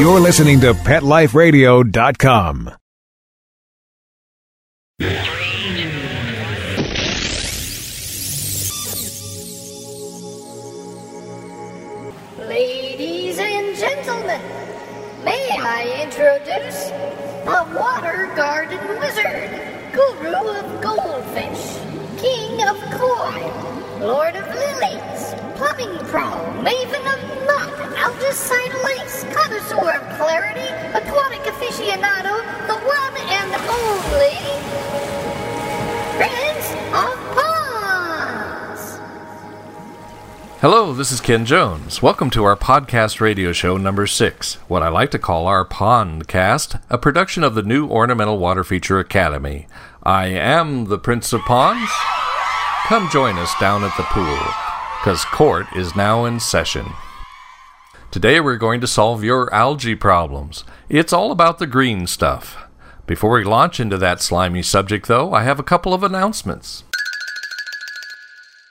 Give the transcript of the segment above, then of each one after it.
You're listening to PetLifeRadio.com. Ladies and gentlemen, may I introduce the Water Garden Wizard, Guru of Goldfish, King of Koi, Lord of Lilies, Plumbing Pro, Maven of Connoisseur of Clarity, Aquatic Aficionado, the one and only Prince of. Hello, this is Ken Jones. Welcome to our podcast radio show number six, what I like to call our Pondcast, a production of the new Ornamental Water Feature Academy. I am the Prince of Ponds. Come join us down at the pool, because court is now in session. Today we're going to solve your algae problems. It's all about the green stuff. Before we launch into that slimy subject, though, I have a couple of announcements.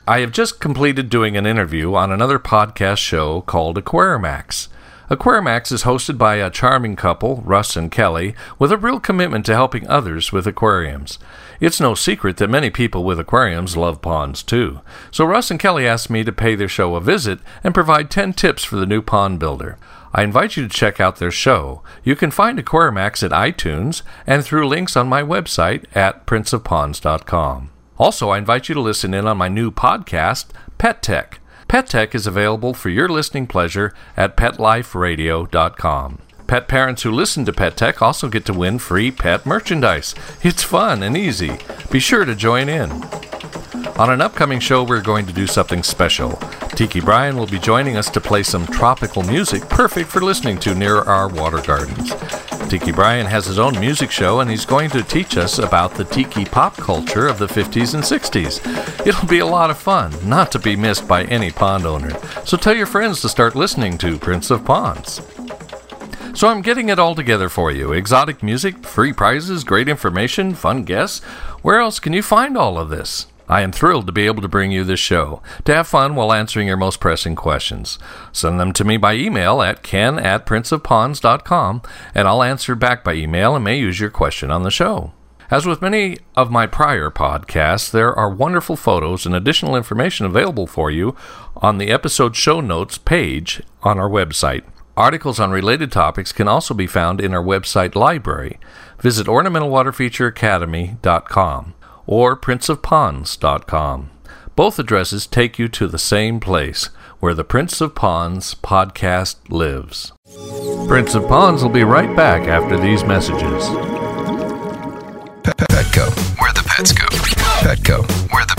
I have just completed doing an interview on another podcast show called Aquarimax. Aquarimax is hosted by a charming couple, Russ and Kelly, with a real commitment to helping others with aquariums. It's no secret that many people with aquariums love ponds too. So Russ and Kelly asked me to pay their show a visit and provide 10 tips for the new pond builder. I invite you to check out their show. You can find Aquarimax at iTunes and through links on my website at princeofponds.com. Also, I invite you to listen in on my new podcast, Pet Tech. Pet Tech is available for your listening pleasure at PetLifeRadio.com. Pet parents who listen to Pet Tech also get to win free pet merchandise. It's fun and easy. Be sure to join in. On an upcoming show, we're going to do something special. Tiki Bryan will be joining us to play some tropical music perfect for listening to near our water gardens. Tiki Bryan has his own music show and he's going to teach us about the tiki pop culture of the 50s and 60s. It'll be a lot of fun, not to be missed by any pond owner. So tell your friends to start listening to Prince of Ponds. So I'm getting it all together for you. Exotic music, free prizes, great information, fun guests. Where else can you find all of this? I am thrilled to be able to bring you this show, to have fun while answering your most pressing questions. Send them to me by email at ken at princeofponds.com, and I'll answer back by email and may use your question on the show. As with many of my prior podcasts, there are wonderful photos and additional information available for you on the episode show notes page on our website. Articles on related topics can also be found in our website library. Visit ornamentalwaterfeatureacademy.com or princeofponds.com. Both addresses take you to the same place where the Prince of Ponds podcast lives. Prince of Ponds will be right back after these messages. Pet- Petco, where the pets go. Petco, where the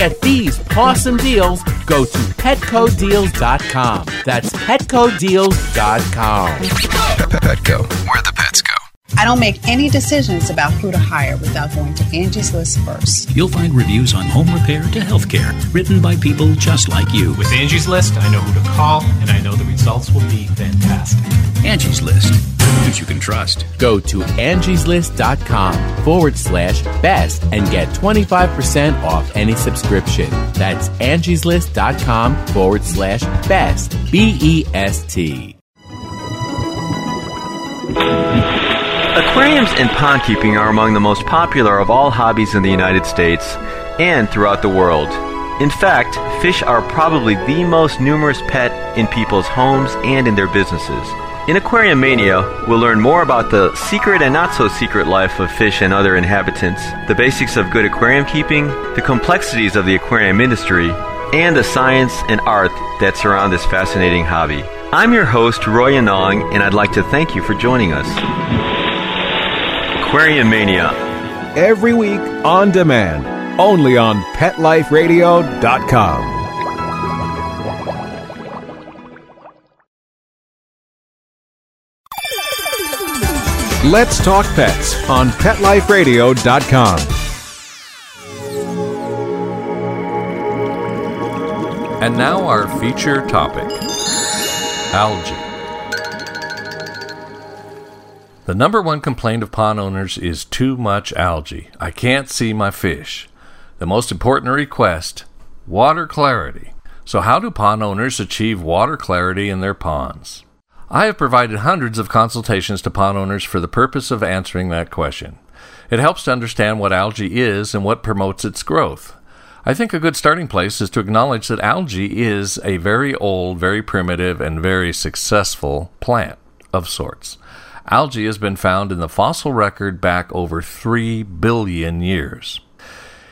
these awesome deals, go to petcodeals.com. That's petcodeals.com. Petco, where the. I don't make any decisions about who to hire without going to Angie's List first. You'll find reviews on home repair to healthcare, written by people just like you. With Angie's List, I know who to call, and I know the results will be fantastic. Angie's List, who you can trust. Go to angieslist.com forward slash best and get 25% off any subscription. That's angieslist.com forward slash best. B E S T. Aquariums and pond keeping are among the most popular of all hobbies in the United States and throughout the world. In fact, fish are probably the most numerous pet in people's homes and in their businesses. In Aquarium Mania, we'll learn more about the secret and not so secret life of fish and other inhabitants, the basics of good aquarium keeping, the complexities of the aquarium industry, and the science and art that surround this fascinating hobby. I'm your host, Roy Anong, and I'd like to thank you for joining us. Aquarium Mania. Every week on demand, only on PetLifeRadio.com. Let's Talk Pets on PetLifeRadio.com. And now our feature topic algae. The number one complaint of pond owners is too much algae. I can't see my fish. The most important request water clarity. So, how do pond owners achieve water clarity in their ponds? I have provided hundreds of consultations to pond owners for the purpose of answering that question. It helps to understand what algae is and what promotes its growth. I think a good starting place is to acknowledge that algae is a very old, very primitive, and very successful plant of sorts. Algae has been found in the fossil record back over 3 billion years.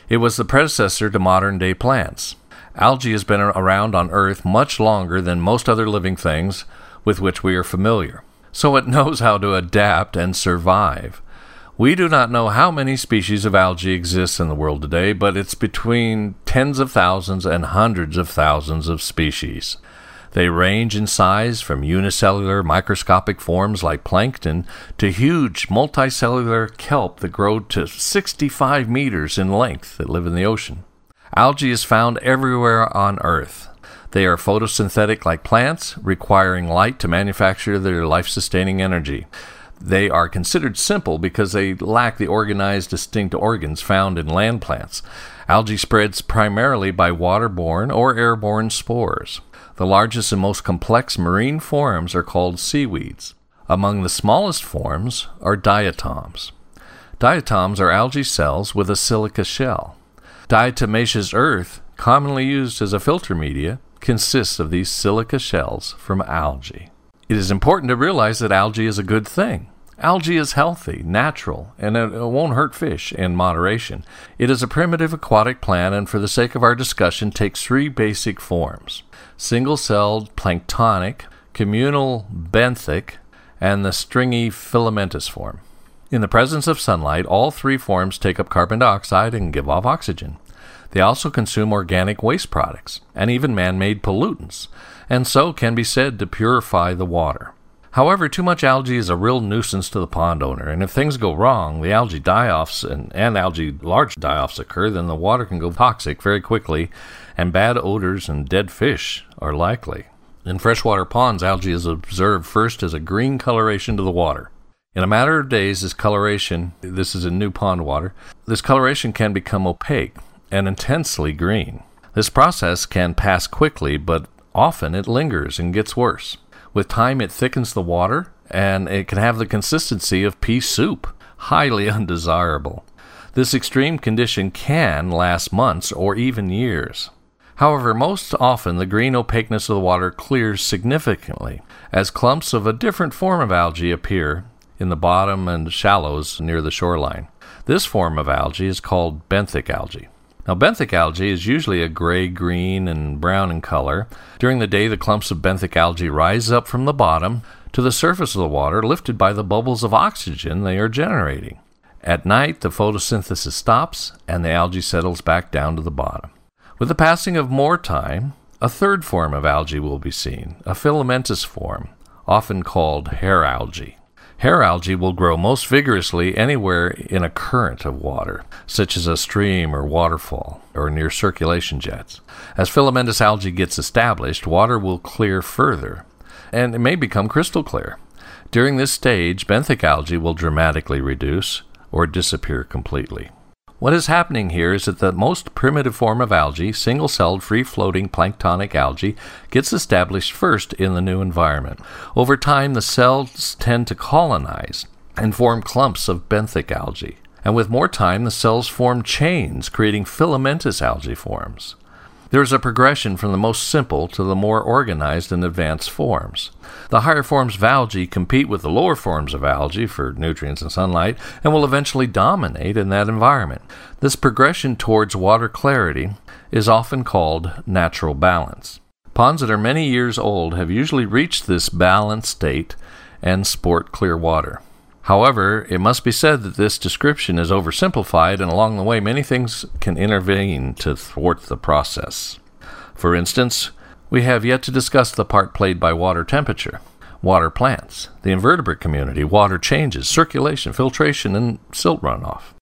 It was the predecessor to modern day plants. Algae has been around on Earth much longer than most other living things with which we are familiar, so it knows how to adapt and survive. We do not know how many species of algae exist in the world today, but it's between tens of thousands and hundreds of thousands of species. They range in size from unicellular microscopic forms like plankton to huge multicellular kelp that grow to 65 meters in length that live in the ocean. Algae is found everywhere on Earth. They are photosynthetic like plants, requiring light to manufacture their life sustaining energy. They are considered simple because they lack the organized, distinct organs found in land plants. Algae spreads primarily by waterborne or airborne spores. The largest and most complex marine forms are called seaweeds. Among the smallest forms are diatoms. Diatoms are algae cells with a silica shell. Diatomaceous earth, commonly used as a filter media, consists of these silica shells from algae. It is important to realize that algae is a good thing. Algae is healthy, natural, and it won't hurt fish in moderation. It is a primitive aquatic plant and, for the sake of our discussion, takes three basic forms single celled planktonic, communal benthic, and the stringy filamentous form. In the presence of sunlight, all three forms take up carbon dioxide and give off oxygen. They also consume organic waste products and even man made pollutants, and so can be said to purify the water. However, too much algae is a real nuisance to the pond owner, and if things go wrong, the algae die offs and, and algae large die offs occur, then the water can go toxic very quickly, and bad odors and dead fish are likely. In freshwater ponds, algae is observed first as a green coloration to the water. In a matter of days, this coloration, this is in new pond water, this coloration can become opaque and intensely green. This process can pass quickly, but often it lingers and gets worse. With time, it thickens the water and it can have the consistency of pea soup, highly undesirable. This extreme condition can last months or even years. However, most often the green opaqueness of the water clears significantly as clumps of a different form of algae appear in the bottom and shallows near the shoreline. This form of algae is called benthic algae. Now, benthic algae is usually a gray, green, and brown in color. During the day, the clumps of benthic algae rise up from the bottom to the surface of the water, lifted by the bubbles of oxygen they are generating. At night, the photosynthesis stops and the algae settles back down to the bottom. With the passing of more time, a third form of algae will be seen, a filamentous form, often called hair algae. Hair algae will grow most vigorously anywhere in a current of water, such as a stream or waterfall, or near circulation jets. As filamentous algae gets established, water will clear further, and it may become crystal clear. During this stage, benthic algae will dramatically reduce or disappear completely. What is happening here is that the most primitive form of algae, single celled, free floating planktonic algae, gets established first in the new environment. Over time, the cells tend to colonize and form clumps of benthic algae. And with more time, the cells form chains, creating filamentous algae forms. There is a progression from the most simple to the more organized and advanced forms. The higher forms of algae compete with the lower forms of algae for nutrients and sunlight and will eventually dominate in that environment. This progression towards water clarity is often called natural balance. Ponds that are many years old have usually reached this balanced state and sport clear water. However, it must be said that this description is oversimplified, and along the way, many things can intervene to thwart the process. For instance, we have yet to discuss the part played by water temperature. water plants, the invertebrate community, water changes, circulation, filtration, and silt runoff.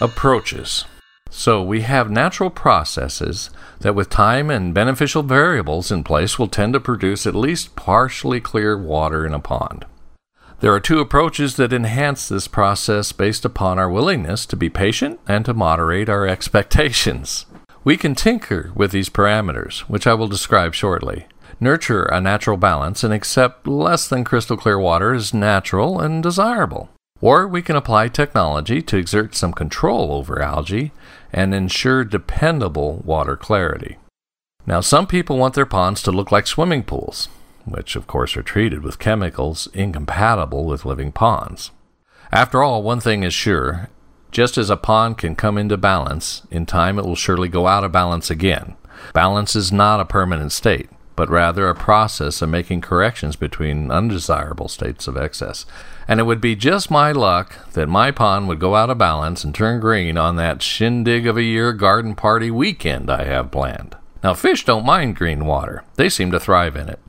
Approaches. So we have natural processes that, with time and beneficial variables in place, will tend to produce at least partially clear water in a pond. There are two approaches that enhance this process based upon our willingness to be patient and to moderate our expectations. We can tinker with these parameters, which I will describe shortly. Nurture a natural balance and accept less than crystal clear water as natural and desirable. Or we can apply technology to exert some control over algae and ensure dependable water clarity. Now, some people want their ponds to look like swimming pools, which of course are treated with chemicals incompatible with living ponds. After all, one thing is sure just as a pond can come into balance, in time it will surely go out of balance again. Balance is not a permanent state, but rather a process of making corrections between undesirable states of excess. And it would be just my luck that my pond would go out of balance and turn green on that shindig of a year garden party weekend I have planned. Now, fish don't mind green water, they seem to thrive in it.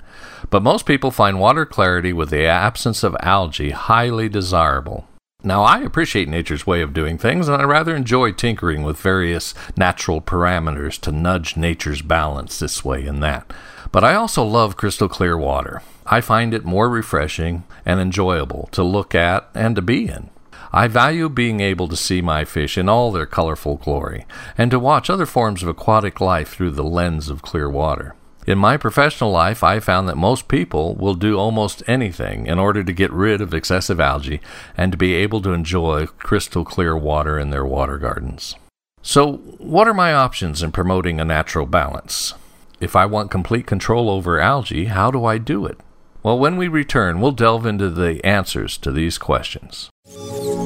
But most people find water clarity with the absence of algae highly desirable. Now, I appreciate nature's way of doing things, and I rather enjoy tinkering with various natural parameters to nudge nature's balance this way and that. But I also love crystal clear water. I find it more refreshing and enjoyable to look at and to be in. I value being able to see my fish in all their colorful glory, and to watch other forms of aquatic life through the lens of clear water. In my professional life, I found that most people will do almost anything in order to get rid of excessive algae and to be able to enjoy crystal clear water in their water gardens. So, what are my options in promoting a natural balance? If I want complete control over algae, how do I do it? Well, when we return, we'll delve into the answers to these questions.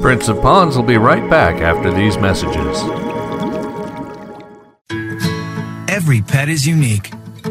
Prince of Ponds will be right back after these messages. Every pet is unique.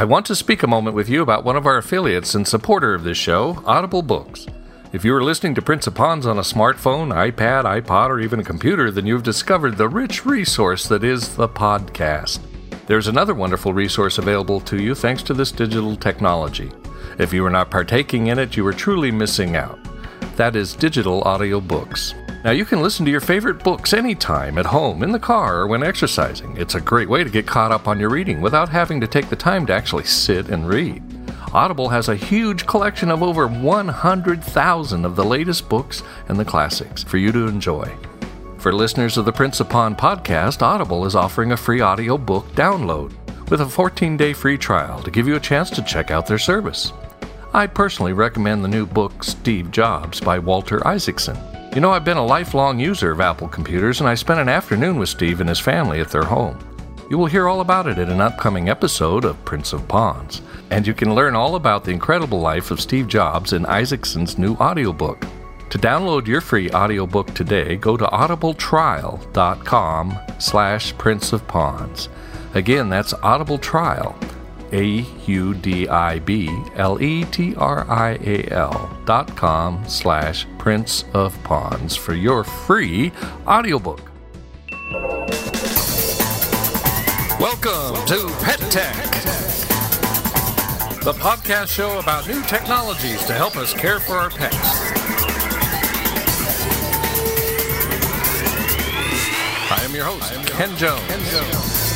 I want to speak a moment with you about one of our affiliates and supporter of this show, Audible Books. If you are listening to Prince of Ponds on a smartphone, iPad, iPod, or even a computer, then you've discovered the rich resource that is the podcast. There's another wonderful resource available to you thanks to this digital technology. If you are not partaking in it, you are truly missing out. That is digital audio books. Now, you can listen to your favorite books anytime, at home, in the car, or when exercising. It's a great way to get caught up on your reading without having to take the time to actually sit and read. Audible has a huge collection of over 100,000 of the latest books and the classics for you to enjoy. For listeners of the Prince Upon podcast, Audible is offering a free audio book download with a 14 day free trial to give you a chance to check out their service. I personally recommend the new book Steve Jobs by Walter Isaacson. You know, I've been a lifelong user of Apple computers, and I spent an afternoon with Steve and his family at their home. You will hear all about it in an upcoming episode of Prince of Ponds, and you can learn all about the incredible life of Steve Jobs in Isaacson's new audiobook. To download your free audiobook today, go to audibletrial.com slash Prince of Ponds. Again, that's audibletrial, A-U-D-I-B-L-E-T-R-I-A-L dot com slash Prince of Ponds for your free audiobook. Welcome to Pet Tech, the podcast show about new technologies to help us care for our pets. I am your host, Ken Jones.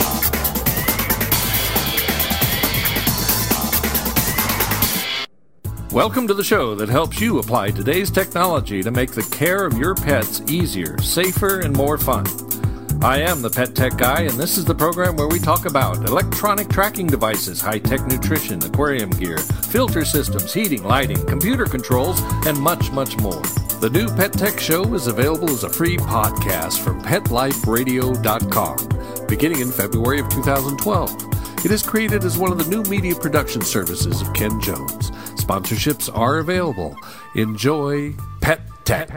Welcome to the show that helps you apply today's technology to make the care of your pets easier, safer, and more fun. I am the Pet Tech Guy, and this is the program where we talk about electronic tracking devices, high tech nutrition, aquarium gear, filter systems, heating, lighting, computer controls, and much, much more. The new Pet Tech Show is available as a free podcast from PetLifeRadio.com beginning in February of 2012. It is created as one of the new media production services of Ken Jones. Sponsorships are available. Enjoy Pet Tech.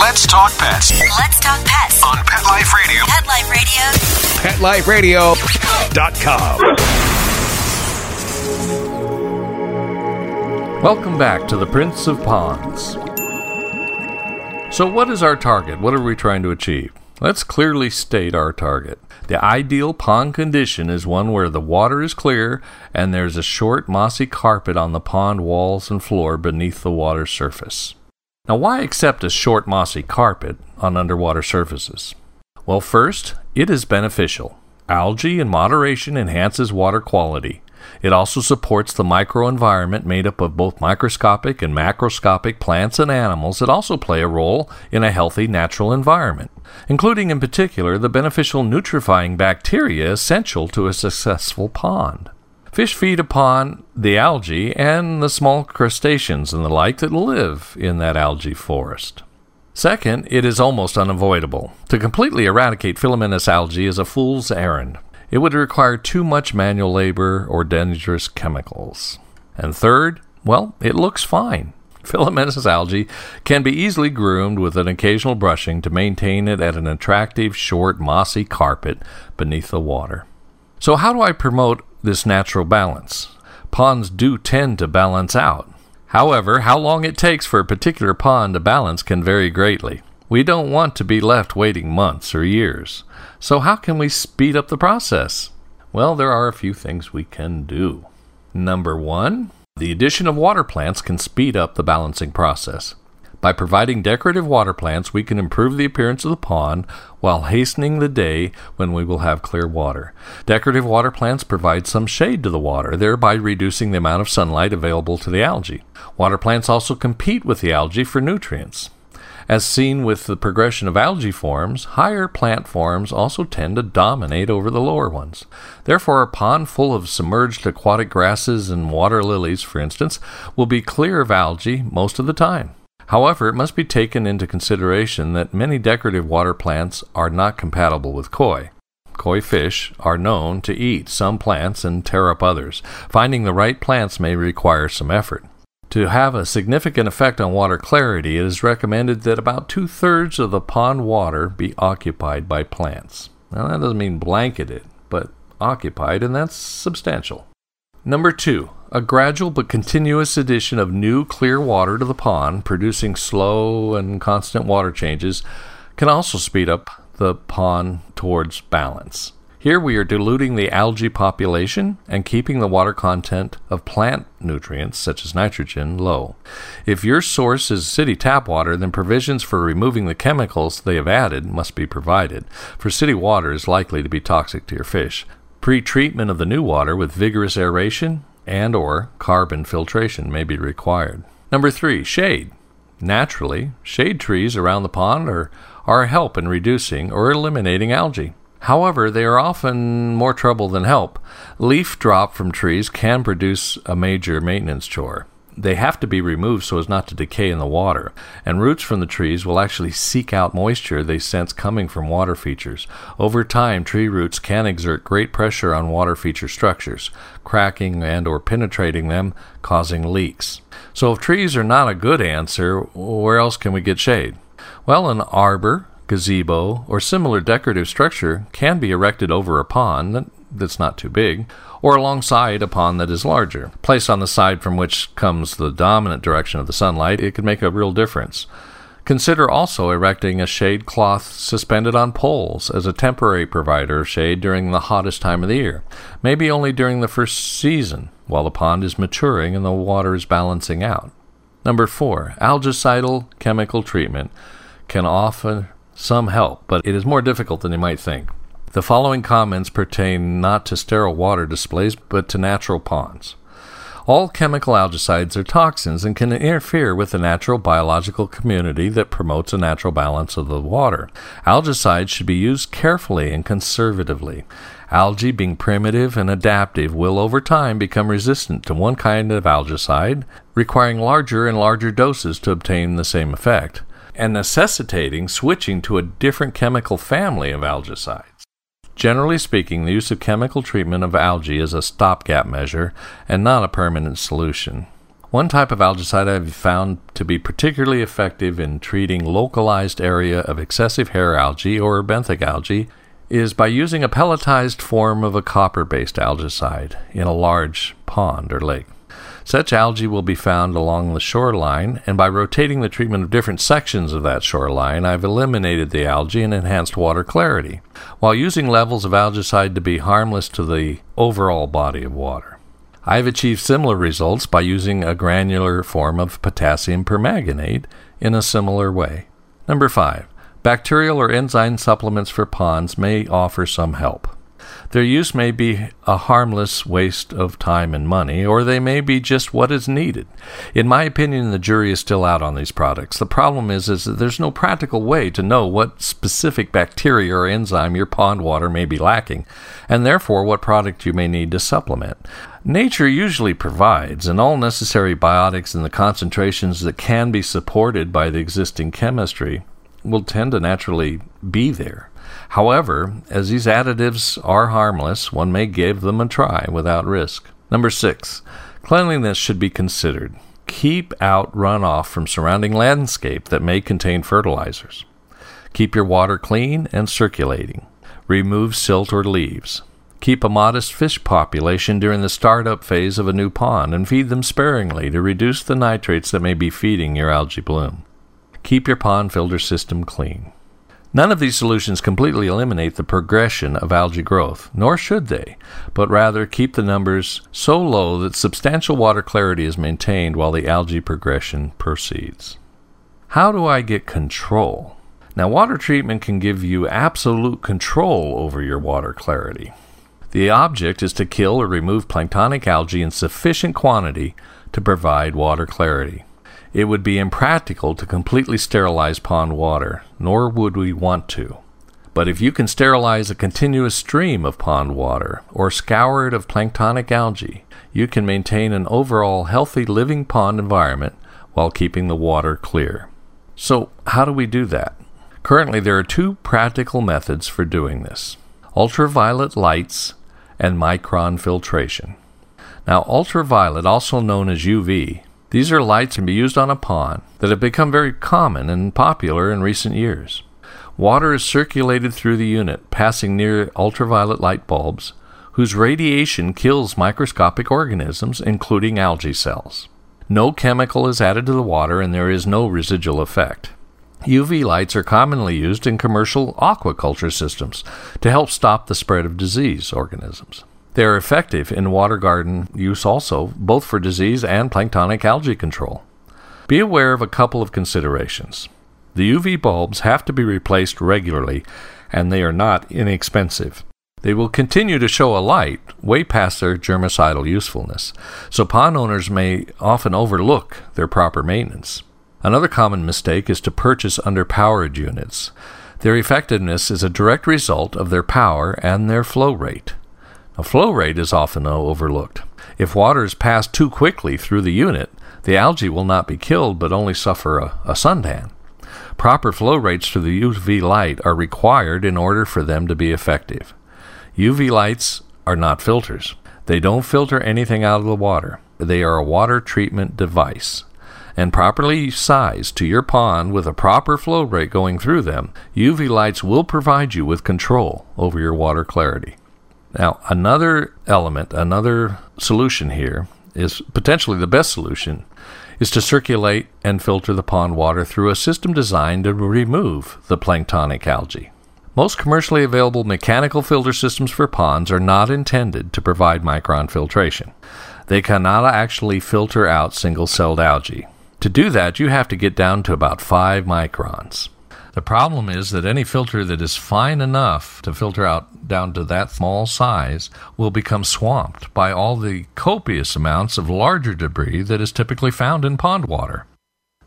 Let's talk pets Let's talk pets on Pet Life Radio. Pet Life Radio. PetLifeRadio.com. Welcome back to the Prince of Ponds. So, what is our target? What are we trying to achieve? Let's clearly state our target. The ideal pond condition is one where the water is clear and there's a short mossy carpet on the pond walls and floor beneath the water surface. Now, why accept a short mossy carpet on underwater surfaces? Well, first, it is beneficial. Algae in moderation enhances water quality. It also supports the microenvironment made up of both microscopic and macroscopic plants and animals that also play a role in a healthy natural environment, including in particular the beneficial nitrifying bacteria essential to a successful pond. Fish feed upon the algae and the small crustaceans and the like that live in that algae forest. Second, it is almost unavoidable. To completely eradicate filamentous algae is a fool's errand. It would require too much manual labor or dangerous chemicals. And third, well, it looks fine. Filamentous algae can be easily groomed with an occasional brushing to maintain it at an attractive, short, mossy carpet beneath the water. So, how do I promote this natural balance? Ponds do tend to balance out. However, how long it takes for a particular pond to balance can vary greatly. We don't want to be left waiting months or years. So, how can we speed up the process? Well, there are a few things we can do. Number one, the addition of water plants can speed up the balancing process. By providing decorative water plants, we can improve the appearance of the pond while hastening the day when we will have clear water. Decorative water plants provide some shade to the water, thereby reducing the amount of sunlight available to the algae. Water plants also compete with the algae for nutrients. As seen with the progression of algae forms, higher plant forms also tend to dominate over the lower ones. Therefore, a pond full of submerged aquatic grasses and water lilies, for instance, will be clear of algae most of the time. However, it must be taken into consideration that many decorative water plants are not compatible with koi. Koi fish are known to eat some plants and tear up others. Finding the right plants may require some effort. To have a significant effect on water clarity, it is recommended that about two thirds of the pond water be occupied by plants. Now, that doesn't mean blanketed, but occupied, and that's substantial. Number two, a gradual but continuous addition of new clear water to the pond, producing slow and constant water changes, can also speed up the pond towards balance. Here we are diluting the algae population and keeping the water content of plant nutrients, such as nitrogen, low. If your source is city tap water, then provisions for removing the chemicals they have added must be provided, for city water is likely to be toxic to your fish. Pre-treatment of the new water with vigorous aeration and or carbon filtration may be required. Number 3, shade. Naturally, shade trees around the pond are, are a help in reducing or eliminating algae. However, they are often more trouble than help. Leaf drop from trees can produce a major maintenance chore. They have to be removed so as not to decay in the water, and roots from the trees will actually seek out moisture they sense coming from water features. Over time, tree roots can exert great pressure on water feature structures, cracking and or penetrating them, causing leaks. So if trees are not a good answer, where else can we get shade? Well, an arbor, gazebo, or similar decorative structure can be erected over a pond that's not too big, or alongside a pond that is larger. Placed on the side from which comes the dominant direction of the sunlight, it can make a real difference. Consider also erecting a shade cloth suspended on poles as a temporary provider of shade during the hottest time of the year, maybe only during the first season while the pond is maturing and the water is balancing out. Number four, algicidal chemical treatment can offer some help, but it is more difficult than you might think. The following comments pertain not to sterile water displays, but to natural ponds. All chemical algicides are toxins and can interfere with the natural biological community that promotes a natural balance of the water. Algicides should be used carefully and conservatively. Algae, being primitive and adaptive, will over time become resistant to one kind of algicide, requiring larger and larger doses to obtain the same effect, and necessitating switching to a different chemical family of algicides. Generally speaking, the use of chemical treatment of algae is a stopgap measure and not a permanent solution. One type of algicide I have found to be particularly effective in treating localized area of excessive hair algae or benthic algae is by using a pelletized form of a copper-based algicide in a large pond or lake. Such algae will be found along the shoreline, and by rotating the treatment of different sections of that shoreline, I've eliminated the algae and enhanced water clarity, while using levels of algicide to be harmless to the overall body of water. I've achieved similar results by using a granular form of potassium permanganate in a similar way. Number 5. Bacterial or enzyme supplements for ponds may offer some help. Their use may be a harmless waste of time and money, or they may be just what is needed. In my opinion, the jury is still out on these products. The problem is, is that there's no practical way to know what specific bacteria or enzyme your pond water may be lacking, and therefore what product you may need to supplement. Nature usually provides, and all necessary biotics in the concentrations that can be supported by the existing chemistry will tend to naturally be there. However, as these additives are harmless, one may give them a try without risk. Number six, cleanliness should be considered. Keep out runoff from surrounding landscape that may contain fertilizers. Keep your water clean and circulating. Remove silt or leaves. Keep a modest fish population during the startup phase of a new pond and feed them sparingly to reduce the nitrates that may be feeding your algae bloom. Keep your pond filter system clean. None of these solutions completely eliminate the progression of algae growth, nor should they, but rather keep the numbers so low that substantial water clarity is maintained while the algae progression proceeds. How do I get control? Now, water treatment can give you absolute control over your water clarity. The object is to kill or remove planktonic algae in sufficient quantity to provide water clarity. It would be impractical to completely sterilize pond water, nor would we want to. But if you can sterilize a continuous stream of pond water or scour it of planktonic algae, you can maintain an overall healthy living pond environment while keeping the water clear. So, how do we do that? Currently, there are two practical methods for doing this ultraviolet lights and micron filtration. Now, ultraviolet, also known as UV, these are lights can be used on a pond that have become very common and popular in recent years. Water is circulated through the unit, passing near ultraviolet light bulbs, whose radiation kills microscopic organisms, including algae cells. No chemical is added to the water and there is no residual effect. UV lights are commonly used in commercial aquaculture systems to help stop the spread of disease organisms. They are effective in water garden use also, both for disease and planktonic algae control. Be aware of a couple of considerations. The UV bulbs have to be replaced regularly, and they are not inexpensive. They will continue to show a light way past their germicidal usefulness, so pond owners may often overlook their proper maintenance. Another common mistake is to purchase underpowered units. Their effectiveness is a direct result of their power and their flow rate. A flow rate is often overlooked. If water is passed too quickly through the unit, the algae will not be killed but only suffer a, a suntan. Proper flow rates to the UV light are required in order for them to be effective. UV lights are not filters. They don't filter anything out of the water. They are a water treatment device. And properly sized to your pond with a proper flow rate going through them, UV lights will provide you with control over your water clarity. Now, another element, another solution here is potentially the best solution is to circulate and filter the pond water through a system designed to remove the planktonic algae. Most commercially available mechanical filter systems for ponds are not intended to provide micron filtration. They cannot actually filter out single celled algae. To do that, you have to get down to about 5 microns. The problem is that any filter that is fine enough to filter out down to that small size will become swamped by all the copious amounts of larger debris that is typically found in pond water.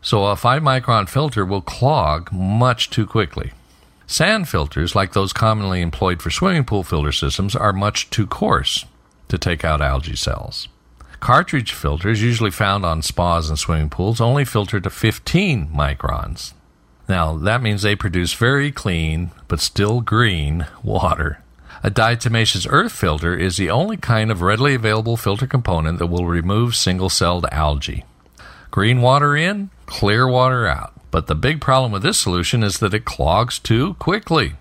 So a 5 micron filter will clog much too quickly. Sand filters, like those commonly employed for swimming pool filter systems, are much too coarse to take out algae cells. Cartridge filters, usually found on spas and swimming pools, only filter to 15 microns. Now, that means they produce very clean, but still green, water. A diatomaceous earth filter is the only kind of readily available filter component that will remove single celled algae. Green water in, clear water out. But the big problem with this solution is that it clogs too quickly.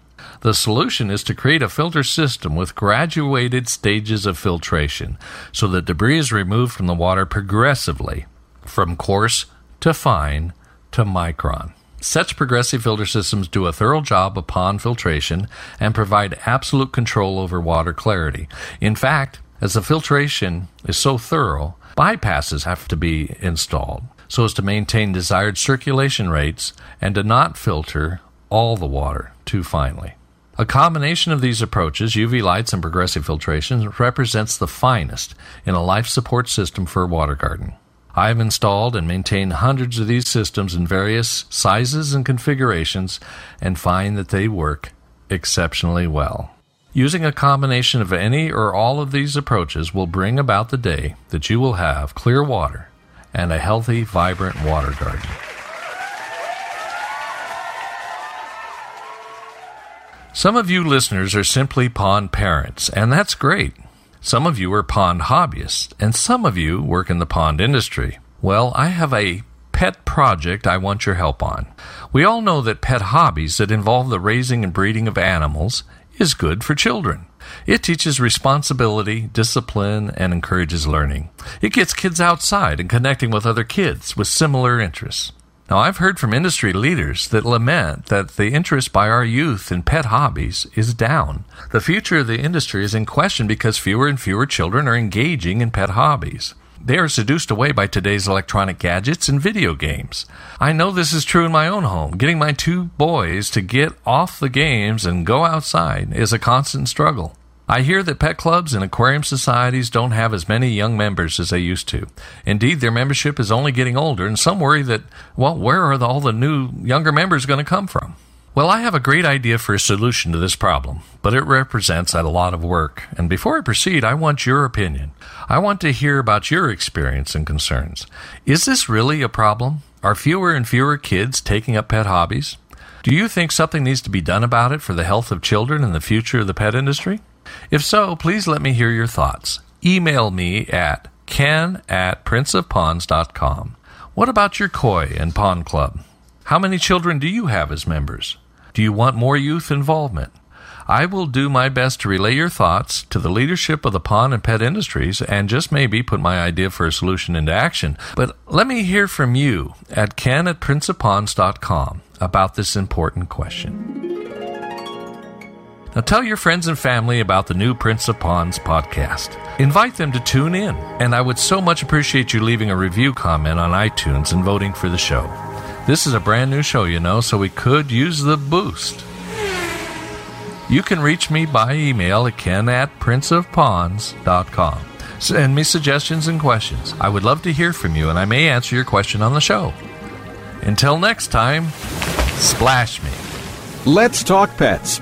The solution is to create a filter system with graduated stages of filtration so that debris is removed from the water progressively, from coarse to fine to micron. Such progressive filter systems do a thorough job of pond filtration and provide absolute control over water clarity. In fact, as the filtration is so thorough, bypasses have to be installed so as to maintain desired circulation rates and to not filter all the water too finely. A combination of these approaches, UV lights and progressive filtration, represents the finest in a life support system for a water garden. I have installed and maintained hundreds of these systems in various sizes and configurations and find that they work exceptionally well. Using a combination of any or all of these approaches will bring about the day that you will have clear water and a healthy, vibrant water garden. Some of you listeners are simply pond parents, and that's great. Some of you are pond hobbyists, and some of you work in the pond industry. Well, I have a pet project I want your help on. We all know that pet hobbies that involve the raising and breeding of animals is good for children. It teaches responsibility, discipline, and encourages learning. It gets kids outside and connecting with other kids with similar interests. Now, I've heard from industry leaders that lament that the interest by our youth in pet hobbies is down. The future of the industry is in question because fewer and fewer children are engaging in pet hobbies. They are seduced away by today's electronic gadgets and video games. I know this is true in my own home. Getting my two boys to get off the games and go outside is a constant struggle. I hear that pet clubs and aquarium societies don't have as many young members as they used to. Indeed, their membership is only getting older, and some worry that, well, where are all the new younger members going to come from? Well, I have a great idea for a solution to this problem, but it represents a lot of work. And before I proceed, I want your opinion. I want to hear about your experience and concerns. Is this really a problem? Are fewer and fewer kids taking up pet hobbies? Do you think something needs to be done about it for the health of children and the future of the pet industry? If so, please let me hear your thoughts. Email me at ken at princeofponds.com. What about your koi and pond club? How many children do you have as members? Do you want more youth involvement? I will do my best to relay your thoughts to the leadership of the pond and pet industries and just maybe put my idea for a solution into action. But let me hear from you at ken at princeofponds.com about this important question. Now tell your friends and family about the new Prince of Ponds podcast. Invite them to tune in, and I would so much appreciate you leaving a review comment on iTunes and voting for the show. This is a brand new show, you know, so we could use the boost. You can reach me by email at ken at princeofponds.com. Send me suggestions and questions. I would love to hear from you, and I may answer your question on the show. Until next time, splash me. Let's talk pets